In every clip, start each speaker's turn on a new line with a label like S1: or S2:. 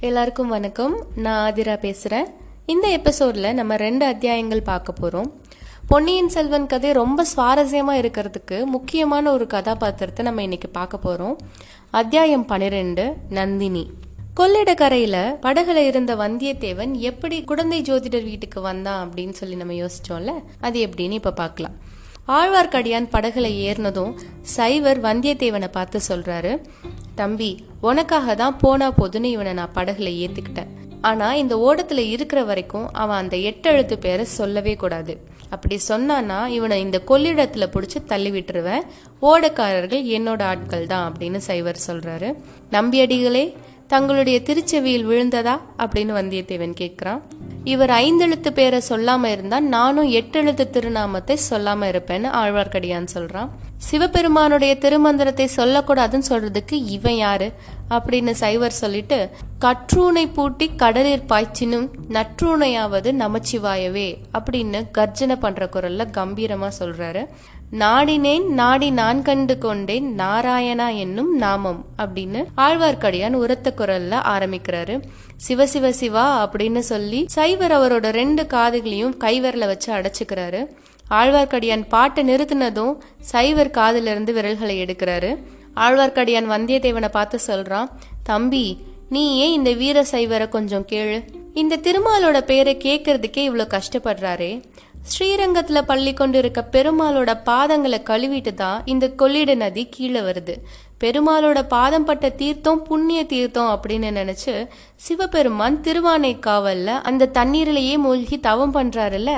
S1: எல்லாருக்கும் வணக்கம். நான் ஆதிரா பேசுகிறேன் இந்த எபிசோடில் நம்ம ரெண்டு அத்தியாயங்கள் பார்க்க போகிறோம் பொன்னியின் செல்வன் கதை ரொம்ப சுவாரஸ்யமாக இருக்கிறதுக்கு முக்கியமான ஒரு கதாபாத்திரத்தை நம்ம இன்னைக்கு பார்க்க போகிறோம் அத்தியாயம் பன்னிரெண்டு நந்தினி. கொள்ளிடக்கரையில் படகுல இருந்த வந்தியத்தேவன் எப்படி குழந்தை ஜோதிடர் வீட்டுக்கு வந்தான் அப்படின்னு சொல்லி நம்ம யோசிச்சோம்ல? அது எப்படின்னு இப்போ பார்க்கலாம். ஆழ்வார்க்கடியான் படகுல ஏறினதும் சைவர் வந்தியத்தேவனை பார்த்து சொல்றாரு தம்பி உனக்காக தான் போனா போதுன்னு இவனை நான் படகுல ஏத்துக்கிட்டேன். ஆனா இந்த ஓடத்துல இருக்கிற வரைக்கும் அவன் அந்த எட்டெழுத்து பேரை சொல்லவே கூடாது. அப்படி சொன்னானா இவனை இந்த கொள்ளிடத்துல பிடிச்சி தள்ளி விட்டுருவேன். ஓடக்காரர்கள் என்னோட ஆட்கள் தான் அப்படின்னு சைவர் சொல்றாரு. நம்பியடிகளே தங்களுடைய திருச்செவியில் விழுந்ததா அப்படின்னு வந்தியத்தேவன் கேட்கிறான். இவர் ஐந்தெழுத்து பேரை சொல்லாம இருந்தா நானும் எட்டெழுத்து திருநாமத்தை சொல்லாம இருப்பேன்னு ஆழ்வார்க்கடியான் சொல்றான். சிவபெருமானுடைய திருமந்திரத்தை சொல்லக்கூடாதுன்னு சொல்றதுக்கு இவன் யாரு? அப்படின்னு சைவர் சொல்லிட்டு கற்றூனை பூட்டி கடலில் பாய்ச்சினும் நற்றூனையாவது நமச்சிவாயவே அப்படின்னு கர்ஜனை பண்ற குரல்ல கம்பீரமா சொல்றாரு. நாடினேன் நாடி நான் கண்டு கொண்டேன் நாராயணா என்னும் நாமம் அப்படின்னு ஆழ்வார்க்கடியான் உரத்த குரல்ல ஆரம்பிக்கிறாரு. சிவ சிவ சிவா அப்படின்னு சொல்லி சைவர் அவரோட ரெண்டு காதுகளையும் கைவரல வச்சு அடைச்சுக்கிறாரு. ஆழ்வார்க்கடியான் பாட்டை நிறுத்தினதும் சைவர் காதிலிருந்து விரல்களை எடுக்கிறாரு. ஆழ்வார்க்கடியான் வந்தியத்தேவனை பார்த்து சொல்றான் தம்பி நீ ஏன் இந்த வீர சைவரை கொஞ்சம் கேளு? இந்த திருமாலோட பேரை கேட்கறதுக்கே இவ்வளோ கஷ்டப்படுறாரே. ஸ்ரீரங்கத்துல பள்ளி கொண்டு இருக்க பெருமாளோட பாதங்களை கழுவிட்டு தான் இந்த கொள்ளிட நதி கீழே வருது. பெருமாளோட பாதம் பட்ட தீர்த்தம் புண்ணிய தீர்த்தம் அப்படின்னு நினைச்சு சிவபெருமான் திருவானை காவல்ல அந்த தண்ணீரிலேயே மூழ்கி தவம் பண்றாருல்ல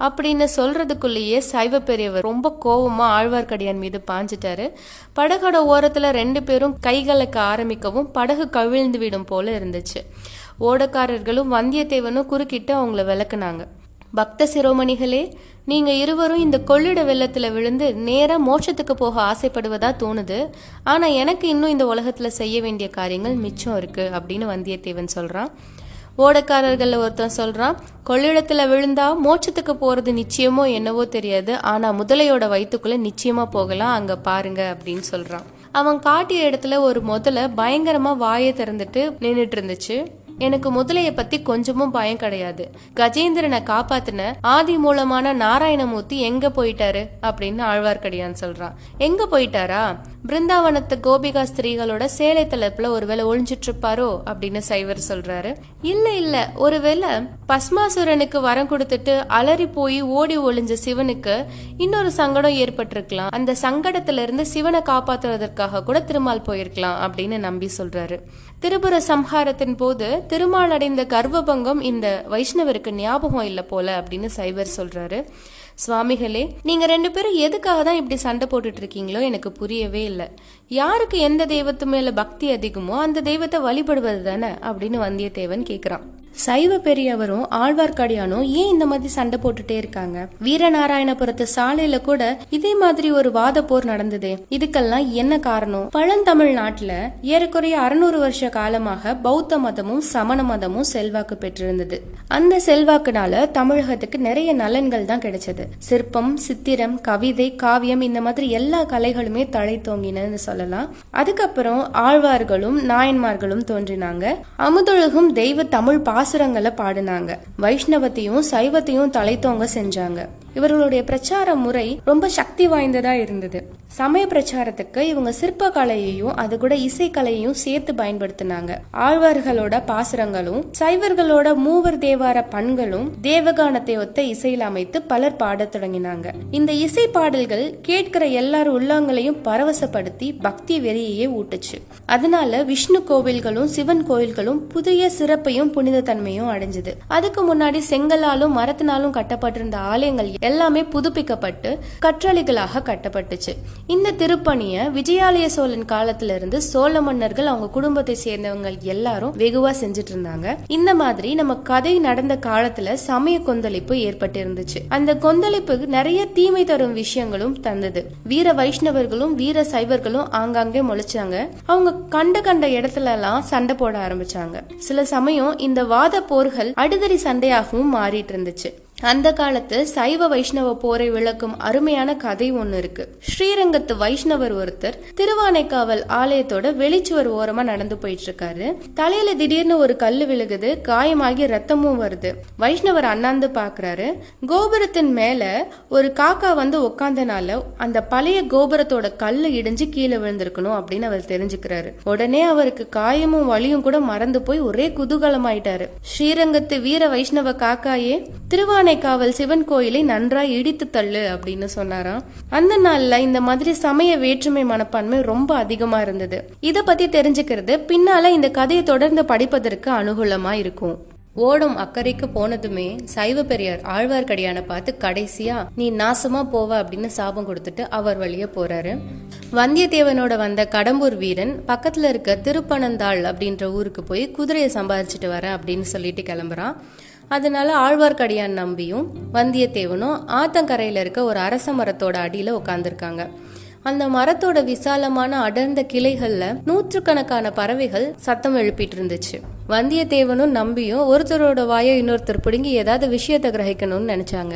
S1: அப்படின்னு சொல்றதுக்குள்ளேயே சைவ பெரியவர் ரொம்ப கோவமா ஆழ்வார்க்கடியான் மீது பாஞ்சிட்டாரு. படகோட ஓரத்துல ரெண்டு பேரும் கைகலக்க ஆரம்பிக்கவும் படகு கவிழ்ந்து விடும் போல இருந்துச்சு. ஓடக்காரர்களும் வந்தியத்தேவனும் குறுக்கிட்டு அவங்கள விளக்குனாங்க. பக்த சிரோமணிகளே நீங்க இருவரும் இந்த கொள்ளிட வெள்ளத்துல விழுந்து நேரா மோட்சத்துக்கு போக ஆசைப்படுவதா தோணுது. ஆனா எனக்கு இன்னும் இந்த உலகத்துல செய்ய வேண்டிய காரியங்கள் மிச்சம் இருக்கு அப்படின்னு வந்தியத்தேவன் சொல்றான். ஓடக்காரர்களில் ஒருத்தன் சொல்றான் கொள்ளிடத்துல விழுந்தா மோட்சத்துக்கு போறது நிச்சயமோ என்னவோ தெரியாது. ஆனா முதலையோட வயிற்றுக்குள்ள நிச்சயமா போகலாம். அங்க பாருங்க அப்படின்னு சொல்றான். அவன் காட்டிய இடத்துல ஒரு முதல்ல பயங்கரமா வாயை திறந்துட்டு நின்றுட்டு இருந்துச்சு. எனக்கு முதலைய பத்தி கொஞ்சமும் பயம் கிடையாது. கஜேந்திரனை காப்பாத்தின ஆதி மூலமான நாராயணமூர்த்தி எங்க போயிட்டாரு? அப்படின்னு ஆழ்வார்க்கடியான் சொல்றான். எங்க போயிட்டாரா? பிருந்தாவனத்து கோபிகா ஸ்திரீகளோட சேலை தலைப்புல ஒருவேளை ஒளிஞ்சிட்டு இருப்பாரோ அப்படின்னு சைவர் சொல்றாரு. இல்ல இல்ல. ஒருவேளை பஸ்மாசுரனுக்கு வரம் கொடுத்துட்டு அலறி போய் ஓடி ஒளிஞ்ச சிவனுக்கு இன்னொரு சங்கடம் ஏற்பட்டிருக்கலாம். அந்த சங்கடத்துல இருந்து சிவனை காப்பாத்துறதற்காக கூட திருமால் போயிருக்கலாம் அப்படின்னு நம்பி சொல்றாரு. திருபுர சம்ஹாரத்தின் போது திருமால் அடைந்த கர்வபங்கம் இந்த வைஷ்ணவருக்கு ஞாபகம் இல்லை போல அப்படின்னு சைவர் சொல்றாரு. சுவாமிகளே நீங்க ரெண்டு பேரும் எதுக்காக தான் இப்படி சண்டை போட்டுட்டு இருக்கீங்களோ எனக்கு புரியவே இல்லை. யாருக்கு எந்த தெய்வத்து மேல பக்தி அதிகமோ அந்த தெய்வத்தை வழிபடுவது தானே அப்படின்னு வந்தியத்தேவன் கேக்குறான். சைவ பெரியவரும் ஆழ்வார்க்கடியானும் ஏன் இந்த மாதிரி சண்டை போட்டுட்டே இருக்காங்க? வீரநாராயணபுரத்து சாலையில கூட இதே மாதிரி ஒரு வாத போர் நடந்ததே. இதுக்கெல்லாம் என்ன காரணம்? பழந்தமிழ் நாட்டுல ஏறக்குறைய அறுநூறு வருஷ காலமாக பௌத்த மதமும் சமண மதமும் செல்வாக்கு பெற்றிருந்தது. அந்த செல்வாக்குனால தமிழகத்துக்கு நிறைய நலன்கள் தான் கிடைச்சது. சிற்பம் சித்திரம் கவிதை காவியம் இந்த மாதிரி எல்லா கலைகளுமே தலை தோங்கினு சொல்லலாம். அதுக்கப்புறம் ஆழ்வார்களும் நாயன்மார்களும் தோன்றினாங்க. அமுதொழுகும் தெய்வ தமிழ் பாசுரங்களை பாடினாங்க. வைஷ்ணவத்தையும் சைவத்தையும் தலைத்தோங்க செஞ்சாங்க. இவர்களுடைய பிரச்சார முறை ரொம்ப சக்தி வாய்ந்ததா இருந்தது. சமய பிரச்சாரத்துக்கு இவங்க சிற்ப கலையையும் அது கூட இசைக்கலையையும் சேர்த்து பயன்படுத்தினாங்க. ஆழ்வார்களோட பாசுரங்களும் சைவர்களோட மூவர் தேவார பண்களும் தேவகானத்தை ஒத்த இசையில் அமைத்து பலர் பாடத் தொடங்கினாங்க. இந்த இசை பாடல்கள் கேட்கிற எல்லார் உள்ளங்களையும் பரவசப்படுத்தி பக்தி வெறியையே ஊட்டுச்சு. அதனால விஷ்ணு கோவில்களும் சிவன் கோவில்களும் புதிய சிறப்பையும் புனித தன்மையும் அடைஞ்சது. அதுக்கு முன்னாடி செங்கலாலும் மரத்தினாலும் கட்டப்பட்டிருந்த ஆலயங்கள் எல்லாமே புதுப்பிக்கப்பட்டு கற்றளிகளாக கட்டப்பட்டுச்சு. இந்த திருப்பணியை விஜயாலய சோழன் காலத்துல இருந்து சோழ மன்னர்கள் அவங்க குடும்பத்தை சேர்ந்தவங்க எல்லாரும் வெகுவா செஞ்சுட்டு இருந்தாங்க இந்த மாதிரி நம்ம கதை நடந்த காலத்துல சமய கொந்தளிப்பு ஏற்பட்டு இருந்துச்சு அந்த கொந்தளிப்பு நிறைய தீமை தரும் விஷயங்களும் தந்தது. வீர வைஷ்ணவர்களும் வீர சைவர்களும் ஆங்காங்கே முளைச்சாங்க. அவங்க கண்ட கண்ட இடத்துல எல்லாம் சண்டை போட ஆரம்பிச்சாங்க. சில சமயம் இந்த வாத போர்கள் அடிதடி சண்டையாகவும் மாறிட்டு இருந்துச்சு அந்த காலத்து சைவ வைஷ்ணவ போரை விளக்கும் அருமையான கதை ஒன்று இருக்கு. ஸ்ரீரங்கத்து வைஷ்ணவர் ஒருத்தர் திருவானைக்காவல் ஆலயத்தோட வெளிச்சுவர் ஓரமா நடந்து போயிட்டு இருக்காரு தலையில திடீர்னு ஒரு கல்லு விழுகுது காயமாகி ரத்தமும் வருது. வைஷ்ணவர் அண்ணாந்து பாக்குறாரு. கோபுரத்தின் மேல ஒரு காக்கா வந்து உட்காந்தனால அந்த பழைய கோபுரத்தோட கல்லு இடிஞ்சு கீழே விழுந்திருக்கணும் அப்படின்னு அவர் தெரிஞ்சுக்கிறாரு. உடனே அவருக்கு காயமும் வலியும் கூட மறந்து போய் ஒரே குதூகலமாயிட்டாரு. ஸ்ரீரங்கத்து வீர வைஷ்ணவ காக்காயே திருவானைக்காவல் சிவன் கோயிலை நன்றாய் இடித்து தள்ளு அப்படின்னு சொன்னாராம். அந்த நாள்ல இந்த மாதிரி சமய வேற்றுமை மனப்பான்மை ரொம்ப அதிகமா இருந்தது. இத பத்தி தெரிஞ்சுக்கிறது பின்னால இந்த கதையை தொடர்ந்து படிப்பதற்கு அனுகூலமா இருக்கும். ஓடும் அக்கறைக்கு போனதுமே சைவ பெரியார் ஆழ்வார்க்கடியான பார்த்து கடைசியா நீ நாசமா போவ அப்படின்னு சாபம் கொடுத்துட்டு அவர் வழியே போறாரு. வந்தியத்தேவனோட வந்த கடம்பூர் வீரன் பக்கத்துல இருக்க திருப்பனந்தாள் அப்படின்ற ஊருக்கு போய் குதிரையை சம்பாதிச்சுட்டு வரேன் அப்படின்னு சொல்லிட்டு கிளம்புறான். அதனால ஆழ்வார்க்கடியான் நம்பியும் வந்தியத்தேவனும் ஆத்தங்கரையில இருக்க ஒரு அரச மரத்தோட அடியில உட்காந்துருக்காங்க அந்த மரத்தோட விசாலமான அடர்ந்த கிளைகள்ல நூற்றுக்கணக்கான பறவைகள் சத்தம் எழுப்பிட்டு இருந்துச்சு வந்தியத்தேவனும் நம்பியும் ஒருத்தரோட வாயை இன்னொருத்தர் பிடுங்கி ஏதாவது விஷயத்தை கிரகிக்கணும்னு நினைச்சாங்க.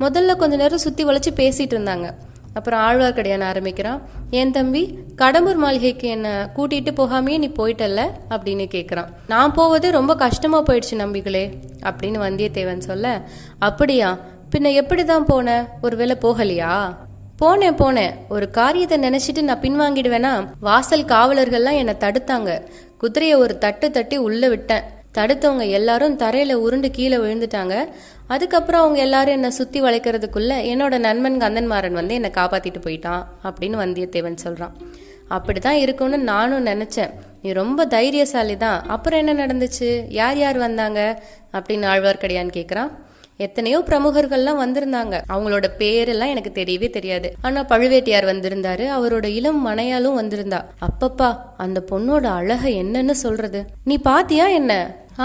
S1: முதல்ல கொஞ்ச நேரம் சுத்தி வளைச்சு பேசிட்டு இருந்தாங்க. அப்புறம் ஆழ்வார்க்கடியான் ஆரம்பிக்கிறான். என் தம்பி கடம்பூர் மாளிகைக்கு என்ன கூட்டிட்டு போகாமையே நீ போயிட்டல்ல? அப்படின்னு கேட்குறான் நான் போவது ரொம்ப கஷ்டமா போயிடுச்சு நம்பிகளே அப்படின்னு வந்தியத்தேவன் சொல்ல. அப்படியா? பின்ன எப்படி தான் போன? ஒருவேளை போகலையா? போனேன் போனேன். ஒரு காரியத்தை நினைச்சிட்டு நான் பின்வாங்கிடுவேனா? வாசல் காவலர்கள்லாம் என்னை தடுத்தாங்க. குதிரையை ஒரு தட்டு தட்டி உள்ள விட்டேன். தடுத்தவங்க எல்லாரும் தரையில உருண்டு கீழே விழுந்துட்டாங்க. அதுக்கப்புறம் அவங்க எல்லாரும் என்னை சுற்றி வளைக்கிறதுக்குள்ள என்னோட நண்பன் கந்தன்மாறன் வந்து என்னை காப்பாற்றிட்டு போயிட்டான் அப்படின்னு வந்தியத்தேவன் சொல்கிறான் அப்படி தான் இருக்கும்னு நானும் நினச்சேன். நீ ரொம்ப தைரியசாலி தான் அப்புறம் என்ன நடந்துச்சு? யார் யார் வந்தாங்க? அப்படின்னு ஆழ்வார்க்கடியான்னு கேட்குறான் எத்தனையோ பிரமுகர்கள்லாம் வந்திருந்தாங்க. அவங்களோட பேரெல்லாம் எனக்கு தெரியவே தெரியாது. ஆனா பழுவேட்டையார் வந்திருந்தாரு. அவரோட இளம் மனையாலும் வந்திருந்தா. அப்பப்பா அந்த பொண்ணோட அழக என்னன்னு சொல்றது. நீ பாத்தியா என்ன?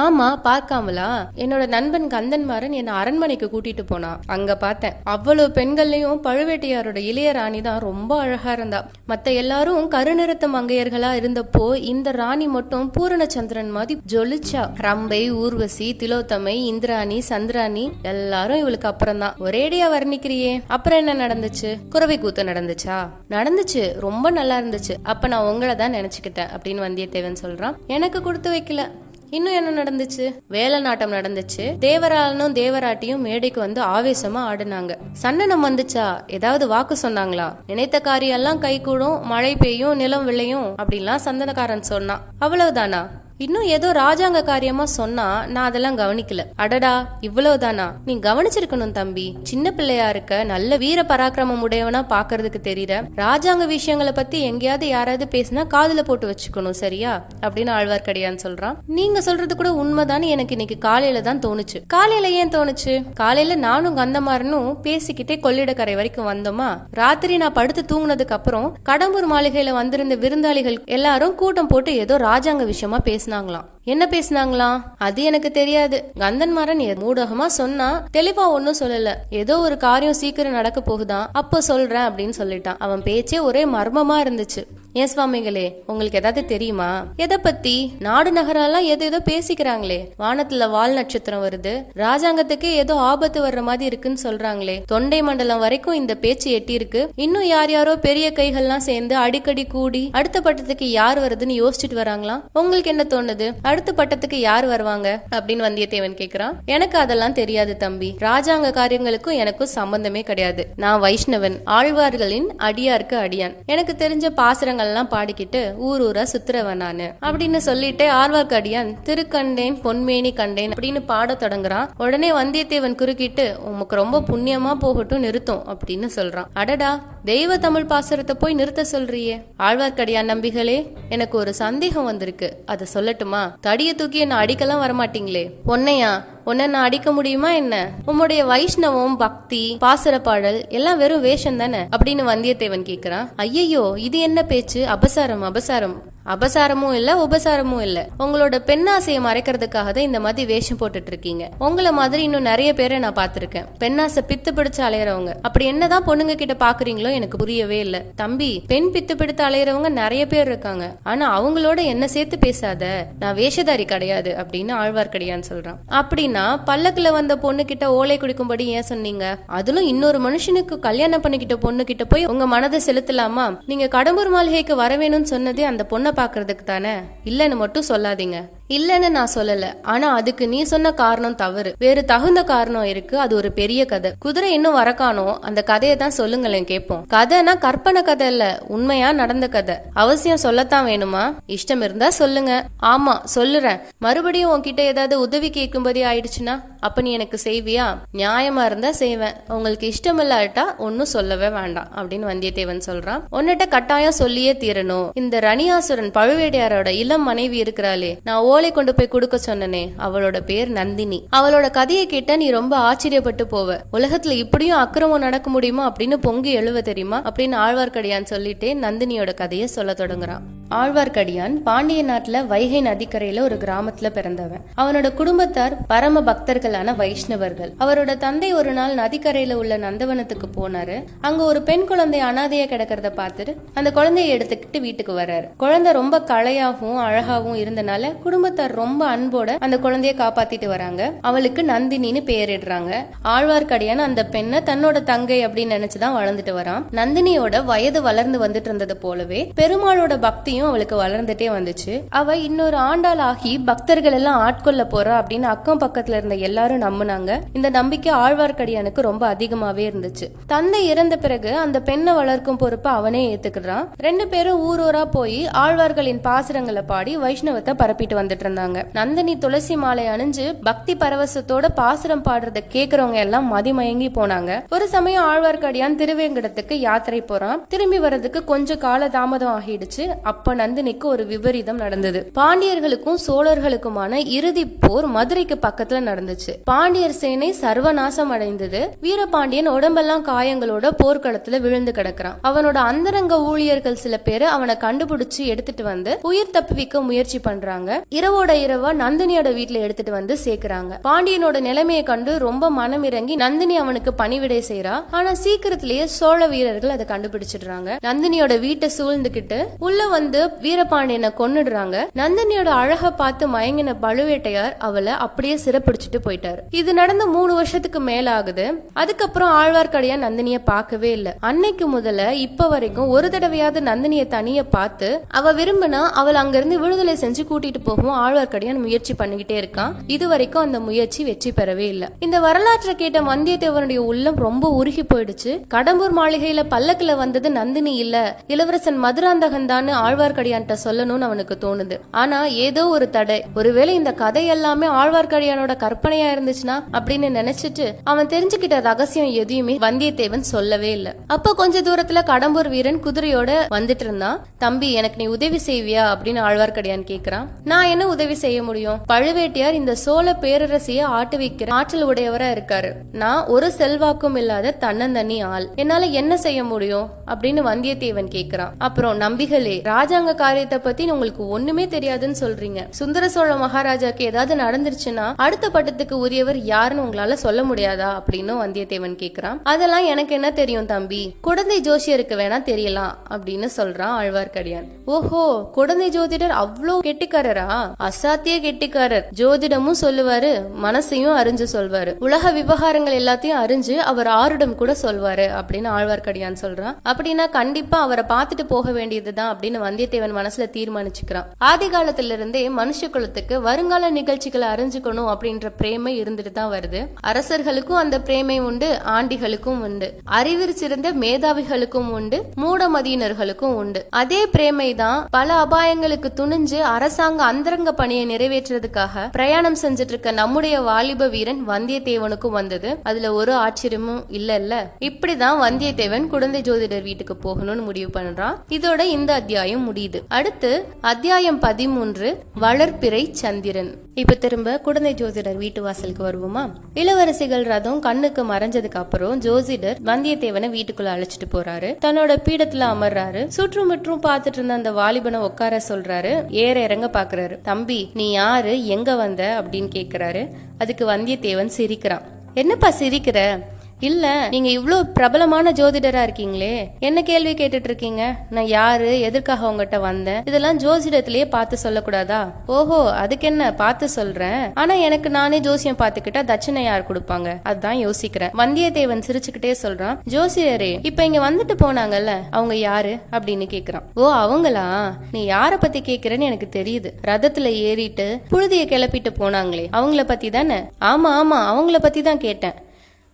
S1: ஆமா பார்க்காமலா? என்னோட நண்பன் கந்தன்மாரன் என்ன அரண்மனைக்கு கூட்டிட்டு போனான் அங்க பார்த்தேன். அவ்வளவு பெண்கள்லயும் பழுவேட்டையாரோட இளைய ராணி தான் ரொம்ப அழகா இருந்தா. மத்த எல்லாரும் கருநிறுத்த மங்கையர்களா இருந்தப்போ இந்த ராணி மட்டும் பூரணச்சந்திரன் மாதிரி ஜொலிச்சா. ரம்பை ஊர்வசி திலோத்தமை இந்திராணி சந்திராணி எல்லாரும் இவளுக்கு அப்புறம் தான். ஒரேடியா வர்ணிக்கிறியே. அப்புறம் என்ன நடந்துச்சு? குறவை கூத்து நடந்துச்சா? நடந்துச்சு. ரொம்ப நல்லா இருந்துச்சு. அப்ப நான் உங்களை தான் நினைச்சுக்கிட்டேன் அப்படின்னு வந்தியத்தேவன் சொல்றான். எனக்கு கொடுத்து வைக்கல. இன்னும் என்ன நடந்துச்சு? வேலை நாட்டம் நடந்துச்சு. தேவராளனும் தேவராட்டியும் மேடைக்கு வந்து ஆவேசமா ஆடினாங்க. சன்னனம் வந்துச்சா? ஏதாவது வாக்கு சொன்னாங்களா? நினைத்த காரியெல்லாம் கை கூடும் மழை பெய்யும் நிலம் விளையும் அப்படின்லாம் சந்தனக்காரன் சொன்னான். அவ்வளவுதானா? இன்னும் ஏதோ ராஜாங்க காரியமா சொன்னா நான் அதெல்லாம் கவனிக்கல. அடடா இவ்வளவுதானா? நீ கவனிச்சிருக்கணும் தம்பி. சின்ன பிள்ளையா இருக்க நல்ல வீர பராக்கிரமம் உடையவனா பாக்குறதுக்கு தெரியற. ராஜாங்க விஷயங்களை பத்தி எங்கேயாவது யாராவது பேசினா காதுல போட்டு வச்சுக்கணும் சரியா? அப்படின்னு ஆழ்வார்க்கடியான்னு சொல்றான். நீங்க சொல்றது கூட உண்மைதான் எனக்கு இன்னைக்கு காலையில தான் தோணுச்சு. காலையில ஏன் தோணுச்சு? காலையில நானும் கந்தமாறனும் பேசிக்கிட்டே கொள்ளிடக்கரை வரைக்கும் வந்தோமா? ராத்திரி நான் படுத்து தூங்குனதுக்கு அப்புறம் கடம்பூர் மாளிகையில வந்திருந்த விருந்தாளிகள் எல்லாரும் கூட்டம் போட்டு ஏதோ ராஜாங்க விஷயமா பேசினாங்களாம். என்ன பேசினாங்களா? அது எனக்கு தெரியாது. கந்தன்மாறன் மூடகமா சொன்னா தெளிவா ஒன்னும் சொல்லல. ஏதோ ஒரு காரியம் சீக்கிரம் நடக்க போகுதான் அப்போ சொல்றேன் அப்படின்னு சொல்லிட்டான். அவன் பேச்சே ஒரே மர்மமா இருந்துச்சு. ஏன் சுவாமிகளே உங்களுக்கு ஏதாவது தெரியுமா? எதை பத்தி? நாடு நகரெல்லாம் எதோ ஏதோ பேசிக்கிறாங்களே. வானத்துல வால் நட்சத்திரம் வருது. ராஜாங்கத்துக்கே ஏதோ ஆபத்து வர்ற மாதிரி இருக்குன்னு சொல்றாங்களே. தொண்டை மண்டலம் வரைக்கும் இந்த பேச்சு எட்டி இருக்கு இன்னும் யார் யாரோ பெரிய கைகள்லாம் சேர்ந்து அடிக்கடி கூடி அடுத்த பட்டத்துக்கு யார் வருதுன்னு யோசிச்சுட்டு வராங்களாம் உங்களுக்கு என்ன தோணுது? அடுத்த பட்டத்துக்கு யார் வருவாங்க? அப்படின்னு வந்தியத்தேவன் கேக்குறான். எனக்கு அதெல்லாம் தெரியாது தம்பி. ராஜாங்க காரியங்களுக்கும் எனக்கும் சம்பந்தமே கிடையாது. நான் வைஷ்ணவன் ஆழ்வார்களின் அடியாருக்கு அடியான். எனக்கு தெரிஞ்ச பாசுரங்கள்லாம் பாடிக்கிட்டு ஊர் ஊரா சுத்துறவன் நானு. அப்படின்னு சொல்லிட்டு ஆழ்வார்க்கடியான் திருக்கண்டேன் பொன்மேனி கண்டேன் அப்படின்னு பாடத் தொடங்குறான். உடனே வந்தியத்தேவன் குறுக்கிட்டு உமக்கு ரொம்ப புண்ணியமா போகட்டும் நிறுத்தும் அப்படின்னு சொல்றான். அடடா தெய்வ தமிழ் பாசுரத்தை போய் நிறுத்த சொல்றியே. ஆழ்வார்க்கடியான் நம்பிகளே எனக்கு ஒரு சந்தேகம் வந்திருக்கு. அதை சொல்லட்டுமா? தடியை தூக்கி என்ன அடிக்கலாம் வரமாட்டீங்களே. பொன்னையா உன்னை நான் அடிக்க முடியுமா என்ன? உம்முடைய வைஷ்ணவம் பக்தி பாசுர பாடல் எல்லாம் வெறும் வேஷம் தானே? அப்படின்னு வந்தியத்தேவன் கேக்குறான். ஐயையோ இது என்ன பேச்சு? அபசாரம் அபசாரம். அபசாரமும் இல்ல உபசாரமும் இல்ல. உங்களோட பெண்ணாசையை மறைக்கிறதுக்காக தான் இந்த மாதிரி வேஷம் போட்டுட்டு இருக்கீங்க. உங்களை மாதிரி இன்னும் நிறைய பேரை நான் பாத்திருக்கேன் பெண்ணாசை பித்து பிடிச்சு அலையறவங்க. அப்படி என்னதான் பொண்ணுங்க கிட்ட பாக்குறீங்களோ எனக்கு புரியவே இல்ல. தம்பி பெண் பித்து பிடித்து அலையறவங்க நிறைய பேர் இருக்காங்க. ஆனா அவங்களோட என்ன சேர்த்து பேசாத? நான் வேஷதாரி கிடையாது அப்படின்னு ஆழ்வார்க்கடியான்னு சொல்றான். அப்படின்னா பல்லக்குல வந்த பொண்ணு கிட்ட ஓலை குடிக்கும்படி ஏன் சொன்னீங்க? அதிலும் இன்னொரு மனுஷனுக்கு கல்யாணம் பண்ணிக்கிட்ட பொண்ணு கிட்ட போய் உங்க மனதை செலுத்தலாமா? நீங்க கடம்பூர் மாளிகைக்கு வர வேணும்னு சொன்னதே அந்த பொண்ணை பாக்குறதுக்கு தானே? இல்லைன்னு மட்டும் சொல்லாதீங்க. இல்லைன்னு நான் சொல்லல. ஆனா அதுக்கு நீ சொன்ன காரணம் தவறு. வேறு தகுந்த காரணம் இருக்கு. அது ஒரு பெரிய கதை. குதிரை இன்னும் வரக்கானோ? அந்த கதையை தான் சொல்லுங்களேன் கேட்போம். கதைனா கற்பனை கதை இல்ல. உண்மையா நடந்த கதை. அவசியம் சொல்லத்தான் வேணுமா? இஷ்டம் இருந்தா சொல்லுங்க. ஆமா சொல்லுறேன். மறுபடியும் உன்கிட்ட ஏதாவது உதவி கேட்கும்படி ஆயிடுச்சுன்னா அப்ப நீ எனக்கு செய்வியா? நியாயமா இருந்தா செய்வேன். உங்களுக்கு இஷ்டம் இல்லாட்டா ஒன்னும் சொல்லவே வேண்டாம் அப்படின்னு வந்தியத்தேவன் சொல்றான். உன்னிட்ட கட்டாயம் சொல்லியே தீரணும். இந்த ரணியாசுரன் பழுவேடையாரோட இளம் மனைவி இருக்கிறாளே. நான் ஓலை கொண்டு போய் கொடுக்க சொன்னனே அவளோட பேர் நந்தினி. அவளோட கதையை கேட்ட நீ ரொம்ப ஆச்சரியப்பட்டு போவ. உலகத்துல இப்படியும் அக்கிரமம் நடக்க முடியுமா அப்படின்னு பொங்கி எழுவ தெரியுமா? அப்படின்னு ஆழ்வார்க்கடியான் சொல்லிட்டே நந்தினியோட கதையை சொல்ல தொடங்குறான். ஆழ்வார்க்கடியான் பாண்டிய நாட்டுல வைகை நதிக்கரையில ஒரு கிராமத்துல பிறந்தவன். அவனோட குடும்பத்தார் பரம பக்தர்களான வைஷ்ணவர்கள். அவரோட தந்தை ஒரு நாள் நதிக்கரையில உள்ள நந்தவனத்துக்கு போனாரு. அங்க ஒரு பெண் குழந்தை அனாதையா கிடக்கிறத பார்த்துட்டு அந்த குழந்தைய எடுத்துக்கிட்டு வீட்டுக்கு வர்றாரு. குழந்தை ரொம்ப களையாகவும் அழகாவும் இருந்தனால குடும்ப குடும்பத்தார் ரொம்ப அன்போட அந்த குழந்தைய காப்பாத்திட்டு வராங்க. அவளுக்கு நந்தினின்னு பெயரிடுறாங்க ஆழ்வார்க்கடியான் அந்த பெண்ணை தன்னோட தங்கை அப்படின்னு நினைச்சுதான் வளர்ந்துட்டு வரான். நந்தினியோட வயது வளர்ந்து வந்துட்டு இருந்தது போலவே பெருமாளோட பக்தியும் அவளுக்கு வளர்ந்துட்டே வந்துச்சு. அவ இன்னொரு ஆண்டாள் ஆகி பக்தர்கள் எல்லாம் ஆட்கொள்ள போறா அப்படின்னு அக்கம் பக்கத்துல இருந்த எல்லாரும் நம்பினாங்க. இந்த நம்பிக்கை ஆழ்வார்க்கடியானுக்கு ரொம்ப அதிகமாவே இருந்துச்சு. தந்தை இறந்த பிறகு அந்த பெண்ணை வளர்க்கும் பொறுப்பு அவனே ஏத்துக்கிறான் ரெண்டு பேரும் ஊரூரா போய் ஆழ்வார்களின் பாசுரங்களை பாடி வைஷ்ணவத்தை பரப்பிட்டு வந்துட்டு இருந்தாங்க நந்தினி துளசி மாலை அணிஞ்சு பக்தி பரவசத்தோட பாசுரம் பாடுறத கேக்குறவங்க எல்லாம் மதிமயங்கி போனாங்க. ஒரு சமயம் ஆழ்வார்க்கடியான் திருவேங்கடத்துக்கு யாத்திரை போறான். திரும்பி வர்றதுக்கு கொஞ்சம் கால தாமதம் ஆகிடுச்சு. அப்ப நந்தினிக்கு ஒரு விபரீதம் நடந்தது. பாண்டியர்களுக்கும் சோழர்களுக்குமான இறுதி போர் மதுரைக்கு பக்கத்துல நடந்துச்சு. பாண்டியர் சேனை சர்வநாசம் அடைந்தது. வீரபாண்டியன் உடம்பெல்லாம் காயங்களோட போர்க்களத்துல விழுந்து கிடக்குறான். அவனோட அந்தரங்க ஊழியர்கள் சில பேர் அவனை கண்டுபிடிச்சு எடுத்துட்டு வந்து உயிர் தப்புவிக்க முயற்சி பண்றாங்க. இரவோட இரவா நந்தினியோட வீட்டுல எடுத்துட்டு வந்து சேர்க்கிறாங்க. பாண்டியனோட நிலைமையை கண்டு ரொம்ப மனம் இறங்கி நந்தினி அவனுக்கு பணிவிடை செய்யறா ஆனா சீக்கிரத்திலேயே சோழ வீரர்கள் அதை கண்டுபிடிச்சிடுறாங்க. நந்தினியோட வீட்டை சூழ்ந்துகிட்டு உள்ள வந்து வீரபாண்டியனை கொன்னுடுறாங்க. நந்தினியோட அழக பார்த்து மயங்கின பழுவேட்டையார் அவளை அப்படியே சிறப்பிடிச்சிட்டு போயிட்டாரு. இது நடந்த மூணு வருஷத்துக்கு மேல ஆகுது அதுக்கப்புறம் ஆழ்வார்க்கடையா நந்தினிய பார்க்கவே இல்ல. அன்னைக்கு முதல்ல இப்ப வரைக்கும் ஒரு தடவையாவது நந்தினிய தனிய பார்த்து அவ விரும்பினா அவள் அங்கிருந்து விடுதலை செஞ்சு கூட்டிட்டு ஆழ்வார்க்கடியான் முயற்சி பண்ணிக்கிட்டே இருக்கான். இது வரைக்கும் அந்த முயற்சி வெற்றி பெறவே இல்லை. இந்த வரலாற்றை கேட்ட வந்தியத்தேவனுடைய உள்ளம் ரொம்ப உருகி போயிடுச்சு. கடம்பூர் மாளிகையில பல்லக்கில் வந்தது நந்தினி இல்ல. இளவரசன் மதுராந்தகன் தான் ஆழ்வார்க்கடியான்ட்ட சொல்லணும்னு அவனுக்கு தோணுது. ஆனா ஏதோ ஒரு தடை. ஒருவேளை இந்த கதை எல்லாமே ஆழ்வார்க்கடியானோட கற்பனையா இருந்துச்சுன்னா அப்படின்னு நினைச்சிட்டு அவன் தெரிஞ்சுக்கிட்ட ரகசியம் எதையுமே வந்தியத்தேவன் சொல்லவே இல்ல. அப்ப கொஞ்ச தூரத்துல கடம்பூர் வீரன் குதிரையோட வந்துட்டு இருந்தான். தம்பி எனக்கு நீ உதவி செய்வியா? அப்படின்னு ஆழ்வார்க்கடியான் கேக்குறான். நான் என்ன என்ன உதவி செய்ய முடியும்? பழுவேட்டையார் இந்த சோழ பேரரசிய ஆட்டு வைக்கிற ஆற்றல் உடையவரா இருக்காரு. நான் ஒரு செல்வாக்கும் இல்லாத தன்னந்தனி ஆள். என்னால என்ன செய்ய முடியும்? அப்படின்னு வந்தியத்தேவன் கேக்குறான். அப்புறம் நம்பிகளே ராஜாங்க காரியத்தை பத்தி உங்களுக்கு ஒண்ணுமே தெரியாதுன்னு சொல்றீங்க. சுந்தர சோழ மகாராஜாக்கு ஏதாவது நடந்துருச்சுன்னா அடுத்த பட்டத்துக்கு உரியவர் யாருன்னு உங்களால சொல்ல முடியாதா? அப்படின்னு வந்தியத்தேவன் கேக்குறான். அதெல்லாம் எனக்கு என்ன தெரியும் தம்பி? குழந்தை ஜோசியருக்கு வேணா தெரியலாம் அப்படின்னு சொல்றான் ஆழ்வார்க்கடியான். ஓஹோ குழந்தை ஜோதிடர் அவ்வளோ கெட்டிக்காரரா? அசாத்திய கெட்டிக்காரர். ஜோதிடமும் சொல்லுவாரு மனசையும் அறிஞ்சு சொல்வாரு. உலக விவகாரங்கள் எல்லாத்தையும் அறிஞ்சு அவர் ஆருடம் கூட சொல்வாரு அப்படின்னு ஆழ்வார்க்கடியான் சொல்றான். அப்படின்னா கண்டிப்பா அவரை பார்த்துட்டு போக வேண்டியதுதான் அப்படின்னு வந்தியத்தேவன் மனசுல தீர்மானிச்சுக்கிறான். ஆதி காலத்துல இருந்தே மனுஷ குலத்துக்கு வருங்கால நிகழ்ச்சிகளை அறிஞ்சுக்கணும் அப்படின்ற பிரேமை இருந்துட்டு தான் வருது. அரசர்களுக்கும் அந்த பிரேமை உண்டு ஆண்டிகளுக்கும் உண்டு. அறிவிற் சிறந்த மேதாவிகளுக்கும் உண்டு மூடமதியினர்களுக்கும் உண்டு. அதே பிரேமை தான் பல அபாயங்களுக்கு துணிஞ்சு அரசாங்க அந்தரங்க பணியை நிறைவேற்றுறதுக்காக பிரயாணம் செஞ்சுட்டு இருக்க நம்முடைய வாலிப வீரன் வந்தியத்தேவனுக்கும் வந்தது. அதுல ஒரு ஆச்சரியமும் இல்ல இல்ல இப்படிதான் வந்தியத்தேவன் குழந்தை ஜோதிடர் வீட்டுக்கு போகணும்னு முடிவு பண்றான். இதோட இந்த அத்தியாயம் முடியுது. அடுத்து அத்தியாயம் பதிமூன்று வளர்ப்பிறை சந்திரன். இப்ப திரும்ப குழந்தை ஜோதிடர் வீட்டு வாசலுக்கு வருவோமா? இளவரசிகள் ரதம் கண்ணுக்கு மறைஞ்சதுக்கு அப்புறம் ஜோதிடர் வந்தியத்தேவனை வீட்டுக்குள்ள அழைச்சிட்டு போறாரு. தன்னோட பீடத்துல அமர்றாரு. சுற்றுமுற்றும் பார்த்துட்டு இருந்த அந்த வாலிபனை உட்கார சொல்றாரு. ஏற இறங்க பாக்குறாரு. தம்பி நீ யாரு? எங்க வந்த? அப்படின்னு கேக்குறாரு. அதுக்கு வந்தியத்தேவன் சிரிக்கிறான். என்னப்பா சிரிக்கிற? இல்ல நீங்க இவ்வளவு பிரபலமான ஜோதிடரா இருக்கீங்களே. என்ன கேள்வி கேட்டுட்டு இருக்கீங்க நான் யாரு எதற்காக உங்ககிட்ட வந்தேன்? இதெல்லாம் ஜோதிடத்திலேயே பார்த்து சொல்லக்கூடாதா? ஓஹோ அதுக்கு என்ன பார்த்து சொல்றேன். ஆனா எனக்கு நானே ஜோசியம் பார்த்துக்கிட்டா தட்சணை யார் கொடுப்பாங்க? அதுதான் யோசிக்கிறேன். வந்தியத்தேவன் சிரிச்சுக்கிட்டே சொல்றான் ஜோசியரே இப்ப இங்க வந்துட்டு போனாங்கல்ல அவங்க யாரு? அப்படின்னு கேக்குறான். ஓ அவங்களா? நீ யார பத்தி கேக்குறேன்னு எனக்கு தெரியுது. ரதத்துல ஏறிட்டு புழுதிய கிளப்பிட்டு போனாங்களே அவங்கள பத்தி தானே ஆமா ஆமா அவங்கள பத்தி தான் கேட்டேன்.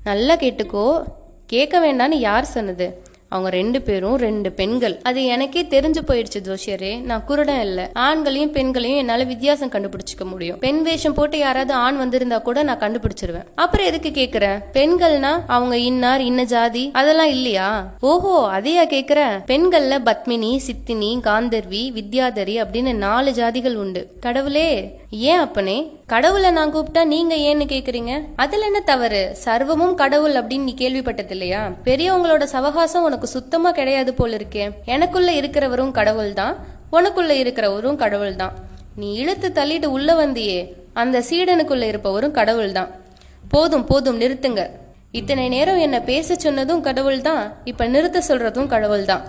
S1: நல்லா கேட்டுக்கோ. கேட்க வேண்டாம்னு யார் சொன்னது? அவங்க ரெண்டு பேரும் ரெண்டு பெண்கள். அது எனக்கே தெரிஞ்சு போயிடுச்சு ஜோஷியரே நான் குருடன் இல்ல. ஆண்களையும் பெண்களையும் என்னால வித்தியாசம் கண்டுபிடிச்சிக்க முடியும். பெண் வேஷம் போட்டு யாராவது ஆண் வந்திருந்தா கூட நான் கண்டுபிடிச்சிருவேன். அப்புறம் எதுக்கு கேக்குற? பெண்கள்னா அவங்க இன்னார் இன்ன ஜாதி அதெல்லாம் இல்லையா? ஓஹோ அதையா கேக்குற? பெண்கள்ல பத்மினி சித்தினி காந்தர்வி வித்யாதரி அப்படின்னு நாலு ஜாதிகள் உண்டு. கடவுளே ஏன் அப்பனே? கடவுளை நான் கூப்பிட்டா நீங்க ஏன்னு கேக்குறீங்க? அதுல என்ன தவறு? சர்வமும் கடவுள் அப்படின்னு நீ கேள்விப்பட்டது இல்லையா பெரியவங்களோட சவகாசம் உனக்கு சுத்தமா கிடையாது போல இருக்கே. எனக்குள்ள இருக்கிறவரும் கடவுள் தான் உனக்குள்ள இருக்கிறவரும் கடவுள் தான் நீ இழுத்து தள்ளிட்டு உள்ள வந்தியே அந்த சீடனுக்குள்ள இருப்பவரும் கடவுள் தான் போதும் போதும் நிறுத்துங்க. இத்தனை நேரம் என்ன பேச சொன்னதும் கடவுள் தான் இப்ப நிறுத்த சொல்றதும் கடவுள் தான்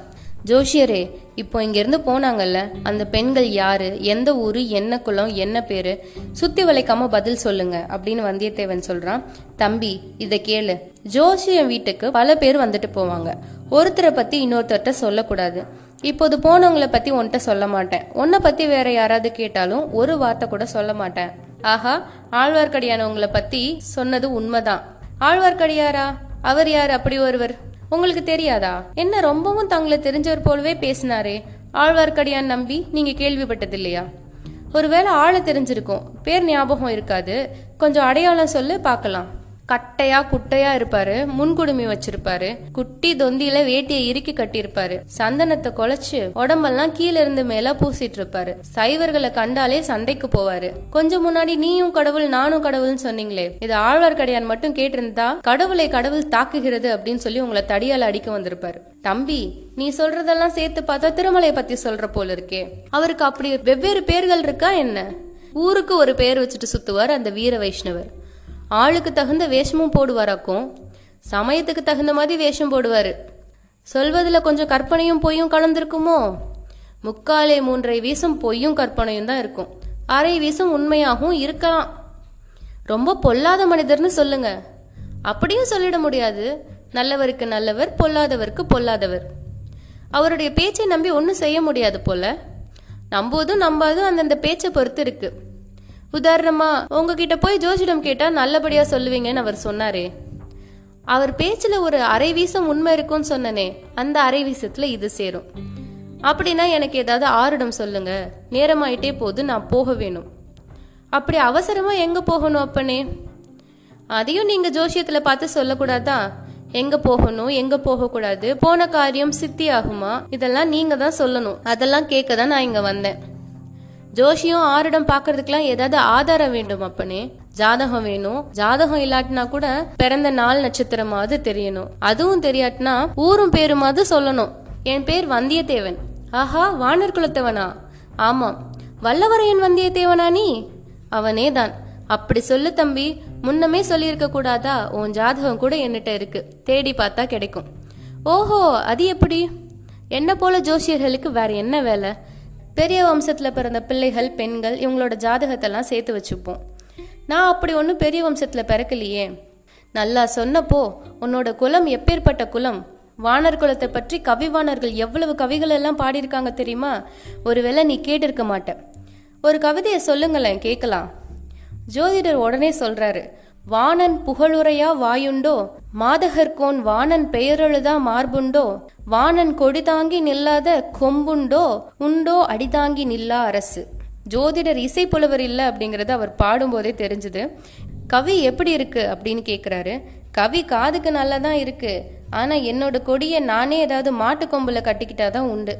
S1: ஜோஷியரே இப்போ இங்கேருந்து போனாங்கல்ல அந்த பெண்கள் யாரு எந்த ஊர் என்ன குலம் என்ன பேரு சுத்தி வளைக்காம பதில் சொல்லுங்க அப்படின்னு வந்தியத்தேவன் சொல்றான். தம்பி இதை கேளு. ஜோஷியன் வீட்டுக்கு பல பேர் வந்துட்டு போவாங்க. ஒருத்தரை பத்தி இன்னொருத்தர்கிட்ட சொல்லக்கூடாது. இப்போது போனவங்கள பத்தி உன்கிட்ட சொல்ல மாட்டேன். உன்னை பத்தி வேற யாராவது கேட்டாலும் ஒரு வார்த்தை கூட சொல்ல மாட்டேன். ஆஹா ஆழ்வார்க்கடியானவங்களை பற்றி பத்தி சொன்னது உண்மைதான். ஆழ்வார்க்கடியாரா? அவர் யார் அப்படி ஒருவர்? உங்களுக்கு தெரியாதா? என்ன ரொம்பவும் தங்களை தெரிஞ்சவர் போலவே பேசினாரே. ஆழ்வார்க்கடியான் நம்பி நீங்க கேள்விப்பட்டது இல்லையா ஒருவேளை ஆளை தெரிஞ்சிருக்கும். பேர் ஞாபகம் இருக்காது. கொஞ்சம் அடையாளம் சொல்லு பார்க்கலாம். கட்டையா குட்டையா இருப்பாரு. முன்குடுமி வச்சிருப்பாரு. குட்டி தொந்தியில வேட்டியை இறுக்கி கட்டியிருப்பாரு. சந்தனத்தை குலைச்சு உடம்பெல்லாம் கீழ இருந்து மேல பூசிட்டு இருப்பாரு சைவர்களை கண்டாலே சண்டைக்கு போவாரு. கொஞ்சம் முன்னாடி நீயும் கடவுள் நானும் கடவுள்னு சொன்னீங்களே. இது ஆழ்வார்க்கடியான் மட்டும் கேட்டிருந்தா கடவுளை கடவுள் தாக்குகிறது அப்படின்னு சொல்லி உங்களை தடியால அடிக்க வந்திருப்பாரு. தம்பி நீ சொல்றதெல்லாம் சேர்த்து பார்த்தா திருமலையை பத்தி சொல்ற போல இருக்கே. அவருக்கு அப்படி வெவ்வேறு பேர்கள் இருக்கா என்ன? ஊருக்கு ஒரு பேர் வச்சுட்டு சுத்துவார் அந்த வீர வைஷ்ணவர். ஆளுக்கு தகுந்த வேஷமும் போடுவாராக்கும். சமயத்துக்கு தகுந்த மாதிரி வேஷம் போடுவார். சொல்வதில் கொஞ்சம் கற்பனையும் பொய்யும் கலந்திருக்குமோ? முக்காலே மூன்றை வீசம் பொய்யும் கற்பனையும் தான் இருக்கும். அரை வீசும் உண்மையாகவும் இருக்கலாம். ரொம்ப பொல்லாத மனிதர்னு சொல்லுங்க. அப்படியும் சொல்லிட முடியாது. நல்லவருக்கு நல்லவர் பொல்லாதவருக்கு பொல்லாதவர். அவருடைய பேச்சை நம்பி ஒன்றும் செய்ய முடியாது போல. நம்புவதும் நம்பாதும் அந்தந்த பேச்சை பொறுத்து இருக்குது உதாரணமா உங்ககிட்ட போய் ஜோசிடம் கேட்டா நல்லபடியா சொல்லுவீங்கன்னு அவர் சொன்னாரே. அவர் பேச்சுல ஒரு அரை வீசம் உண்மை இருக்கும்னு சொன்னனே அந்த அரை வீசத்துல இது சேரும். அப்படின்னா எனக்கு ஏதாவது ஆரிடம் சொல்லுங்க. நேரமாயிட்டே போது நான் போக வேணும். அப்படி அவசரமா எங்க போகணும் அப்பனே? அதையும் நீங்க ஜோசியத்துல பார்த்து சொல்லக்கூடாதா? எங்க போகணும் எங்க போகக்கூடாது? போன காரியம் சித்தி ஆகுமா இதெல்லாம் நீங்க தான் சொல்லணும். அதெல்லாம் கேட்க தான் நான் இங்க வந்தேன். ஜோஷியும் ஆரிடம் பாக்குறதுக்கெல்லாம் ஏதாவது ஆதாரம் வேண்டும் அப்பனே. ஜாதகம் வேணும். ஜாதகம் இல்லாட்டினா கூட பிறந்த நாள் நட்சத்திரமாவது தெரியணும். அதுவும் தெரியாட்டினா ஊரும் பேருமாவது சொல்லணும். என் பேர் வந்தியத்தேவன். ஆஹா வானர் குலத்தவனா? ஆமாம். வல்லவரையன் வந்தியத்தேவனா நீ? அவனே தான். அப்படி சொல்லு தம்பி. முன்னமே சொல்லியிருக்க கூடாதா? உன் ஜாதகம் கூட என்னட்ட இருக்கு. தேடி பார்த்தா கிடைக்கும். ஓஹோ அது எப்படி? என்ன போல ஜோசியர்களுக்கு வேற என்ன வேலை? பெரிய வம்சத்தில் பிறந்த பிள்ளைகள் பெண்கள் இவங்களோட ஜாதகத்தெல்லாம் சேர்த்து வச்சுப்போம். நான் அப்படி ஒன்றும் பெரிய வம்சத்தில் பிறக்கலையே. நல்லா சொன்னப்போ உன்னோட குலம் எப்பேற்பட்ட குலம்? வானர் குலத்தை பற்றி கவிவாணர்கள் எவ்வளவு கவிகள் எல்லாம் பாடியிருக்காங்க தெரியுமா? ஒருவேளை நீ கேட்டிருக்க மாட்ட. ஒரு கவிதையை சொல்லுங்களேன் கேட்கலாம். ஜோதிடர் உடனே சொல்கிறாரு வாணன் புகழுரையா வாயுண்டோ? மாதகர்கோன் வாணன் பெயரெழுதா மார்புண்டோ? வாணன் கொடிதாங்கி நில்லாத கொம்புண்டோ? உண்டோ அடிதாங்கி நில்லா அரசு. ஜோதிடர் இசை புலவர் இல்லை அப்படிங்கறது அவர் பாடும்போதே தெரிஞ்சுது. கவி எப்படி இருக்கு அப்படின்னு கேக்குறாரு. கவி காதுக்கு நல்லா தான் இருக்கு. ஆனா என்னோட கொடியை நானே ஏதாவது மாட்டு கொம்புல கட்டிக்கிட்டாதான் உண்டு.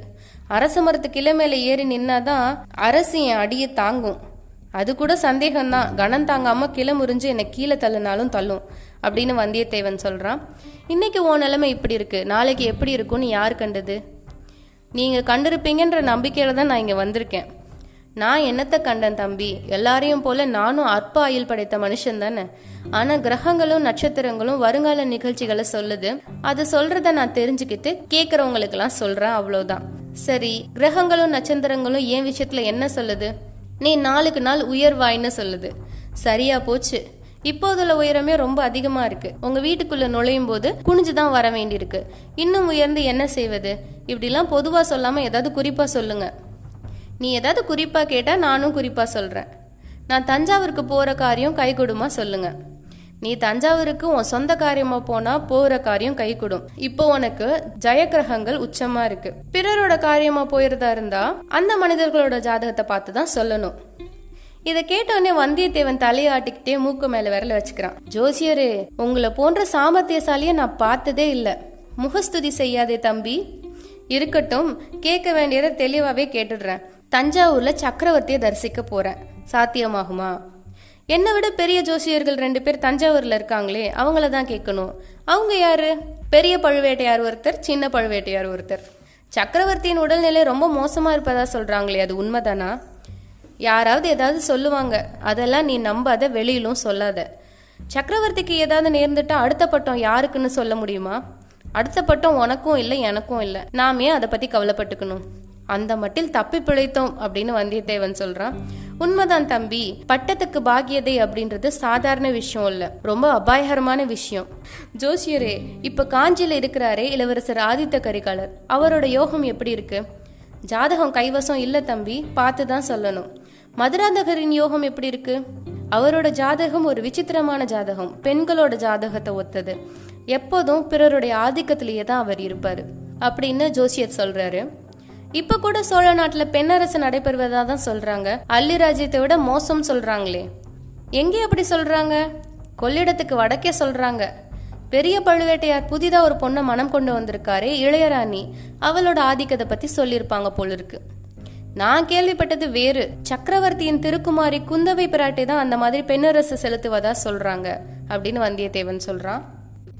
S1: அரச மரத்து கிளை மேல ஏறி நின்னாதான் அரசு என் அடியை தாங்கும். அது கூட சந்தேகம்தான். கணம் தாங்காம கிளை முறிஞ்சு என்னை கீழே தள்ளுனாலும் தள்ளும் அப்படின்னு வந்தியத்தேவன் சொல்றான். இன்னைக்கு ஓ நிலைமை இப்படி இருக்கு. நாளைக்கு எப்படி இருக்கும்னு யார் கண்டது? நீங்க கண்டிருப்பீங்கன்ற நம்பிக்கையில தான் நான் இங்க வந்திருக்கேன். நான் என்னத்தை கண்டேன் தம்பி? எல்லாரையும் போல நானும் அற்ப ஆயுள் படைத்த மனுஷன் தானே. ஆனா கிரகங்களும் நட்சத்திரங்களும் வருங்கால நிகழ்ச்சிகளை சொல்லுது. அது சொல்றத நான் தெரிஞ்சுக்கிட்டு கேட்கறவங்களுக்கெல்லாம் சொல்றேன் அவ்வளவுதான். சரி கிரகங்களும் நட்சத்திரங்களும் என் விஷயத்துல என்ன சொல்லுது? நீ நாளுக்கு நாள் உயர்வாயின்னு சொல்லுது. சரியா போச்சு. இப்போதுள்ள உயரமே ரொம்ப அதிகமா இருக்கு. உங்க வீட்டுக்குள்ள நுழையும் போது குனிஞ்சுதான் வர வேண்டியிருக்கு. இன்னும் உயர்ந்து என்ன செய்வது? இப்படிலாம் பொதுவா சொல்லாம ஏதாவது குறிப்பா சொல்லுங்க. நீ ஏதாவது குறிப்பா கேட்டா நானும் குறிப்பா சொல்றேன். நான் தஞ்சாவூருக்கு போற காரியம் கை கொடுமா சொல்லுங்க. நீ தஞ்சாவூருக்கு உன் சொந்த காரியமா போனா போற காரியம் கை கொடும் இப்போ உனக்கு ஜெயக்கிரகங்கள் உச்சமா இருக்கு. பிறரோட காரியமா போயிருந்தா இருந்தா அந்த மனிதர்களோட ஜாதகத்தை பார்த்து தான் சொல்லணும். இதை கேட்டோடனே வந்தியத்தேவன் தலையாட்டிக்கிட்டே மூக்கு மேல விரல வச்சுக்கிறான். ஜோசியரு உங்களை போன்ற சாமர்த்தியசாலிய நான் பார்த்ததே இல்லை. முகஸ்துதி செய்யாதே தம்பி. இருக்கட்டும் கேட்க வேண்டியதை தெளிவாவே கேட்டுடுறேன். தஞ்சாவூர்ல சக்கரவர்த்தியை தரிசிக்க போறேன். சாத்தியமாகுமா? என்னை விட பெரிய ஜோசியர்கள் ரெண்டு பேர் தஞ்சாவூர்ல இருக்காங்களே அவங்கள தான் கேட்கணும். அவங்க யாரு? பெரிய பழுவேட்டையார் ஒருத்தர் சின்ன பழுவேட்டையார் ஒருத்தர். சக்கரவர்த்தியின் உடல்நிலை ரொம்ப மோசமா இருப்பதா சொல்றாங்களே அது உண்மைதானா? யாராவது ஏதாவது சொல்லுவாங்க அதெல்லாம் நீ நம்பாத வெளியிலும் சொல்லாத. சக்கரவர்த்திக்கு ஏதாவது நேர்ந்துட்டா அடுத்த பட்டம் யாருக்குன்னு சொல்ல முடியுமா? அடுத்த பட்டம் உனக்கும் இல்லை எனக்கும் இல்லை. நாமே அதை பத்தி கவலைப்பட்டுக்கணும்? அந்த மட்டில் தப்பி பிழைத்தோம் அப்படின்னு வந்தியத்தேவன் சொல்றான். உண்மைதான் தம்பி பட்டத்துக்கு பாகியதை அப்படின்றது சாதாரண விஷயம் இல்ல. ரொம்ப அபாயகரமான விஷயம். ஜோசியரே இப்ப காஞ்சியில இருக்கிறாரே இளவரசர் ஆதித்த கரிகாலர். அவரோட யோகம் எப்படி இருக்கு? ஜாதகம் கைவசம் இல்ல தம்பி பார்த்து தான் சொல்லணும். மதுராந்தகரின் யோகம் எப்படி இருக்கு? அவரோட ஜாதகம் ஒரு விசித்திரமான ஜாதகம். பெண்களோட ஜாதகத்தை ஒத்தது. எப்போதும் பிறருடைய ஆதிக்கத்திலேயே தான் அவர் இருப்பாரு. அப்படின்னு ஜோசியர் சொல்றாரு. இப்ப கூட சோழ நாட்டுல பெண்ணரசு நடைபெறுவதா தான் சொல்றாங்க. அள்ளி ராஜ்யத்தை விட மோசம் சொல்றாங்களே. எங்கே அப்படி சொல்றாங்க? கொள்ளிடத்துக்கு வடக்கே சொல்றாங்க. பெரிய பழுவேட்டையார் புதிதா ஒரு பொண்ணை மனம் கொண்டு வந்திருக்காரே இளையராணி. அவளோட ஆதிக்கத்தை பத்தி சொல்லியிருப்பாங்க போல இருக்கு நான் கேள்விப்பட்டது வேறு. சக்கரவர்த்தியின் திருக்குமாரி குந்தவை பிராட்டி தான் அந்த மாதிரி பெண்ணரசு செலுத்துவதா சொல்றாங்க. அப்படின்னு வந்தியத்தேவன் சொல்றான்.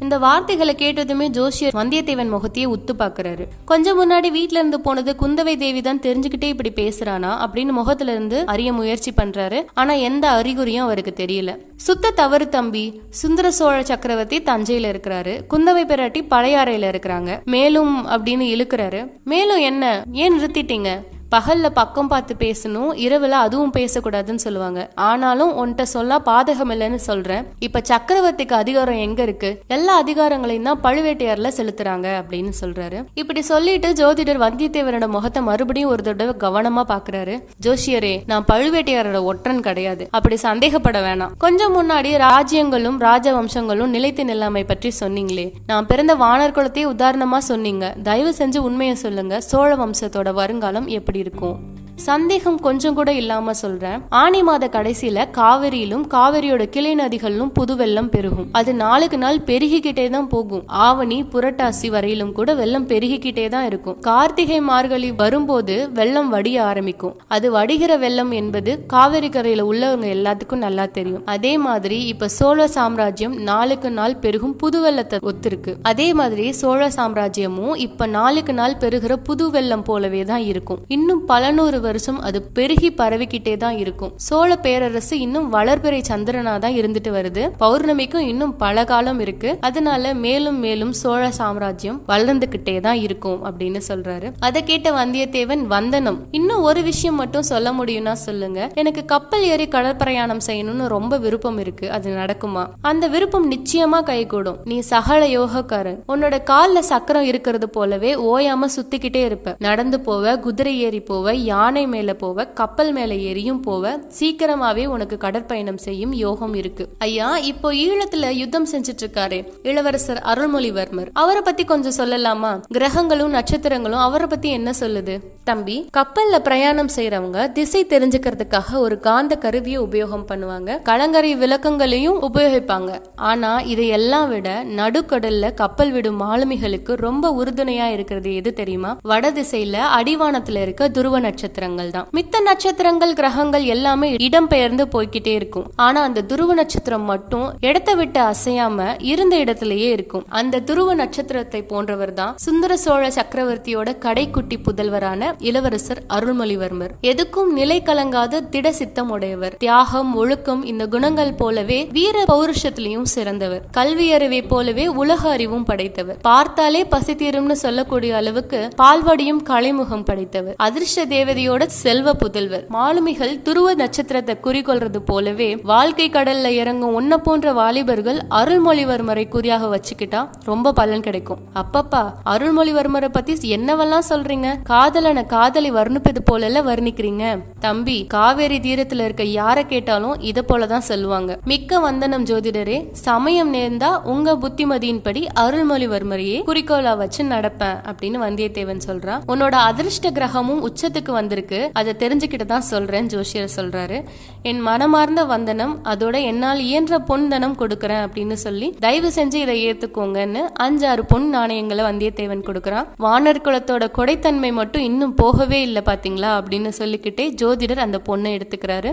S1: இந்த வார்த்தைகளை கேட்டதுமே ஜோஷியர் வந்தியத்தேவன் முகத்தையே உத்து பாக்குறாரு கொஞ்சம் முன்னாடி வீட்ல இருந்து போனது குந்தவை தேவி தான் தெரிஞ்சுக்கிட்டே இப்படி பேசுறானா அப்படின்னு முகத்துல இருந்து அறிய முயற்சி பண்றாரு. ஆனா எந்த அறிகுறியும் அவருக்கு தெரியல. சுத்த தவறு தம்பி சுந்தர சோழ சக்கரவர்த்தி தஞ்சையில இருக்கிறாரு. குந்தவை பிராட்டி பழையாறையில இருக்கிறாங்க. மேலும் அப்படின்னு இழுக்கிறாரு. மேலும் என்ன? ஏன் நிறுத்திட்டீங்க? பகல்ல பக்கம் பார்த்து பேசணும் இரவுல அதுவும் பேசக்கூடாதுன்னு சொல்லுவாங்க. ஆனாலும் உன்கிட்ட சொல்ல பாதகம் இல்லைன்னு சொல்றேன். இப்ப சக்கரவர்த்திக்கு அதிகாரம் எங்க இருக்கு? எல்லா அதிகாரங்களையும் தான் பழுவேட்டையார்ல செலுத்துறாங்க அப்படின்னு சொல்றாரு. இப்படி சொல்லிட்டு ஜோதிடர் வந்தியத்தேவரோட முகத்தை மறுபடியும் ஒரு தடவை கவனமா பாக்குறாரு. ஜோஷியரே நான் பழுவேட்டையாரோட ஒற்றன் கிடையாது. அப்படி சந்தேகப்பட வேணாம். கொஞ்சம் முன்னாடி ராஜ்யங்களும் ராஜவம்சங்களும் நிலைத்து நிலைமை பற்றி சொன்னீங்களே. நான் பிறந்த வானர் குலத்தையே உதாரணமா சொன்னீங்க. தயவு செஞ்சு உண்மையை சொல்லுங்க. சோழ வம்சத்தோட வருங்காலம் எப்படி இருக்கும் சந்தேகம் கொஞ்சம் கூட இல்லாம சொல்றேன். ஆனி மாத கடைசியில காவிரியிலும் காவிரியோட கிளை நதிகளிலும் புது வெள்ளம் பெருகும். அது நாளுக்கு நாள் பெருகிக்கிட்டே தான் போகும். ஆவணி புரட்டாசி வரையிலும் கூட வெள்ளம் பெருகிக்கிட்டே தான் இருக்கும். கார்த்திகை மார்கழி வரும்போது வெள்ளம் வடிய ஆரம்பிக்கும். அது வடிகிற வெள்ளம் என்பது காவிரி கரையில உள்ளவங்க எல்லாத்துக்கும் நல்லா தெரியும். அதே மாதிரி இப்ப சோழ சாம்ராஜ்யம் நாளுக்கு நாள் பெருகும் புது வெள்ளத்தை ஒத்திருக்கு. அதே மாதிரி சோழ சாம்ராஜ்யமும் இப்ப நாளுக்கு நாள் பெருகிற புது வெள்ளம் போலவே தான் இருக்கும். இன்னும் பல நூறு வருஷம் அது பெருகி பரவிக்கிட்டே தான் இருக்கும். சோழ பேரரசு இன்னும் வளர்பிறை சந்திரனா தான் இருந்துட்டு வருது. பௌர்ணமிக்கும் இன்னும் பல காலம் இருக்கு. அதனால மேலும் மேலும் சோழ சாம்ராஜ்யம் வளர்ந்துகிட்டே தான் இருக்கும் அப்படின்னு சொல்றாரு. அதை கேட்ட வந்தியத்தேவன் வந்தனம் இன்னும் ஒரு விஷயம் மட்டும் சொல்ல முடியும்னா சொல்லுங்க. எனக்கு கப்பல் ஏறி கடற்பிரயாணம் செய்யணும்னு ரொம்ப விருப்பம் இருக்கு. அது நடக்குமா? அந்த விருப்பம் நிச்சயமா கைகூடும். நீ சகல யோகக்காரன். உன்னோட கால்ல சக்கரம் இருக்கிறது போலவே ஓயாம சுத்திக்கிட்டே இருப்ப. நடந்து போவ குதிரை ஏறி போவ யானை யானை மேல போவ கப்பல் மேலே ஏறியும் போவ சீக்கிரமாவே உனக்கு கடற்பயணம் செய்யும் யோகம் இருக்கு. ஐயா இப்போ ஈழத்துல யுத்தம் செஞ்சுட்டு இருக்காரு இளவரசர் அருள்மொழிவர்மர். அவரை பத்தி கொஞ்சம் சொல்லலாமா? கிரகங்களும் நட்சத்திரங்களும் அவரை பத்தி என்ன சொல்லுது? தம்பி கப்பல்ல பிரயாணம் செய்யறவங்க திசை தெரிஞ்சுக்கிறதுக்காக ஒரு காந்த கருவியை உபயோகம் பண்ணுவாங்க. கலங்கரை விளக்கங்களையும் உபயோகிப்பாங்க. ஆனா இதையெல்லாம் விட நடுக்கடல்ல கப்பல் விடும் மாலுமிகளுக்கு ரொம்ப உறுதுணையா இருக்கிறது எது தெரியுமா? வட திசையில அடிவானத்துல இருக்க துருவ நட்சத்திரம். நட்சத்திரங்கள் தான். மித்த நட்சத்திரங்கள் கிரகங்கள் எல்லாமே இடம்பெயர்ந்து போய்கிட்டே இருக்கும். ஆனா அந்த துருவ நட்சத்திரம் மட்டும் இடத்தை விட்டு அசையாம இருந்த இடத்திலேயே இருக்கும். அந்த துருவ நட்சத்திரத்தை போன்றவர் தான் சுந்தர சோழ சக்கரவர்த்தியோட கடைக்குட்டி புதல்வரான இளவரசர் அருள்மொழிவர்மர். எதுக்கும் நிலை கலங்காத திட சித்தம் உடையவர். தியாகம் ஒழுக்கம் இந்த குணங்கள் போலவே வீர பௌருஷத்திலையும் சிறந்தவர். கல்வி அறிவை போலவே உலக அறிவும் படைத்தவர். பார்த்தாலே பசி தீரும்னு சொல்லக்கூடிய அளவுக்கு பால்வடியும் கலைமுகம் படைத்தவர். அதிர்ஷ்ட தேவதையோ தேவதையோட செல்வ புதல்வர். மாலுமிகள் துருவ நட்சத்திரத்தை குறிக்கொள்றது போலவே வாழ்க்கை கடல்ல இறங்கும் உன்ன போன்ற வாலிபர்கள் அருள்மொழிவர்மரை குறியாக வச்சுக்கிட்டா ரொம்ப பலன் கிடைக்கும். அப்பப்பா அருள்மொழிவர்மரை பத்தி என்னவெல்லாம் சொல்றீங்க? காதலனை காதலி வர்ணிப்பது போல வர்ணிக்கிறீங்க. தம்பி காவேரி தீரத்துல இருக்க யார கேட்டாலும் இத போலதான் சொல்லுவாங்க. மிக்க வந்தனம் ஜோதிடரே சமயம் நேர்ந்தா உங்க புத்திமதியின்படி அருள்மொழிவர்மரையே குறிக்கோளா வச்சு நடப்பேன் அப்படின்னு வந்தியத்தேவன் சொல்றான். உன்னோட அதிர்ஷ்ட கிரகமும் உச்சத்துக்கு வந்திருக்கு. அதை தெரிஞ்சுக்கிட்டு தான் சொல்றேன் ஜோஷியர் சொல்றாரு. என் மனமார்ந்த வந்தனம் அதோட என்னால் இயன்ற பொன் தனம் கொடுக்கறேன் அப்படின்னு சொல்லி தயவு செஞ்சு இதை ஏத்துக்கோங்கன்னு அஞ்சாறு பொன் நாணயங்களை வந்தியத்தேவன் கொடுக்கறான். வானர் குலத்தோட கொடைத்தன்மை மட்டும் இன்னும் போகவே இல்லை பாத்தீங்களா? அப்படின்னு சொல்லிக்கிட்டே ஜோதிடர் அந்த பொண்ணை எடுத்துக்கிறாரு.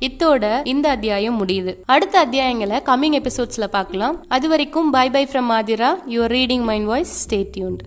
S1: இத்தோட இந்த அத்தியாயம் முடியுது. அடுத்த அத்தியாயங்களை கம்மிங் எபிசோட்ஸ்ல பார்க்கலாம். அது வரைக்கும் bye bye from Mathira your reading mind voice stay tuned